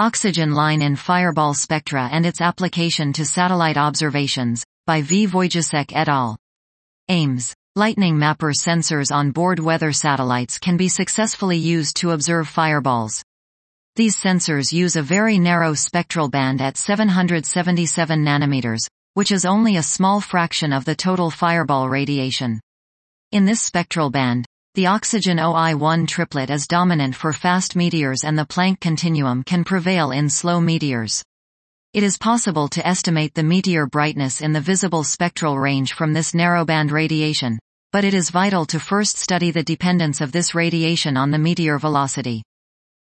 Oxygen line in fireball spectra and its application to satellite observations, by V. Vojáček et al. Aims. Lightning mapper sensors on board weather satellites can be successfully used to observe fireballs. These sensors use a very narrow spectral band at 777 nanometers, which is only a small fraction of the total fireball radiation. In this spectral band, the oxygen OI1 triplet is dominant for fast meteors and the Planck continuum can prevail in slow meteors. It is possible to estimate the meteor brightness in the visible spectral range from this narrowband radiation, but it is vital to first study the dependence of this radiation on the meteor velocity.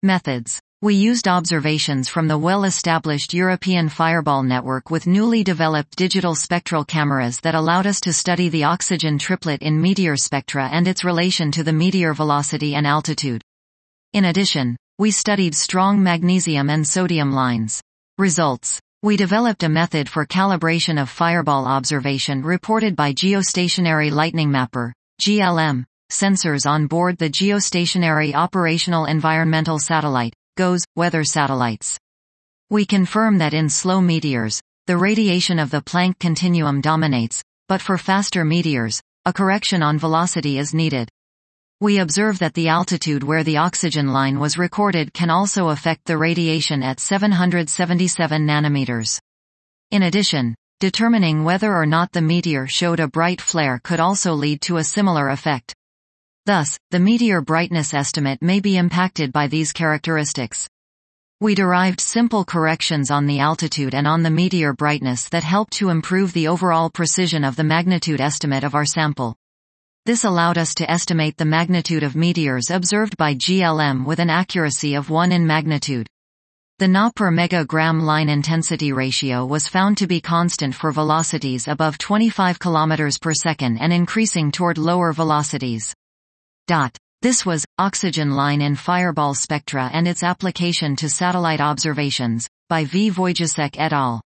Methods we used observations from the well-established European Fireball network with newly developed digital spectral cameras that allowed us to study the oxygen triplet in meteor spectra and its relation to the meteor velocity and altitude. In addition, we studied strong magnesium and sodium lines. Results. We developed a method for calibration of fireball observation reported by Geostationary Lightning Mapper, GLM, sensors on board the Geostationary Operational Environmental Satellite, GOES, weather satellites. We confirm that in slow meteors, the radiation of the Planck continuum dominates, but for faster meteors, a correction on velocity is needed. We observe that the altitude where the oxygen line was recorded can also affect the radiation at 777 nanometers. In addition, determining whether or not the meteor showed a bright flare could also lead to a similar effect. Thus, the meteor brightness estimate may be impacted by these characteristics. We derived simple corrections on the altitude and on the meteor brightness that helped to improve the overall precision of the magnitude estimate of our sample. This allowed us to estimate the magnitude of meteors observed by GLM with an accuracy of 1 in magnitude. The Na per megagram line intensity ratio was found to be constant for velocities above 25 km per second and increasing toward lower velocities. This was, Oxygen Line in Fireball Spectra and its application to satellite observations, by V. Vojáček et al.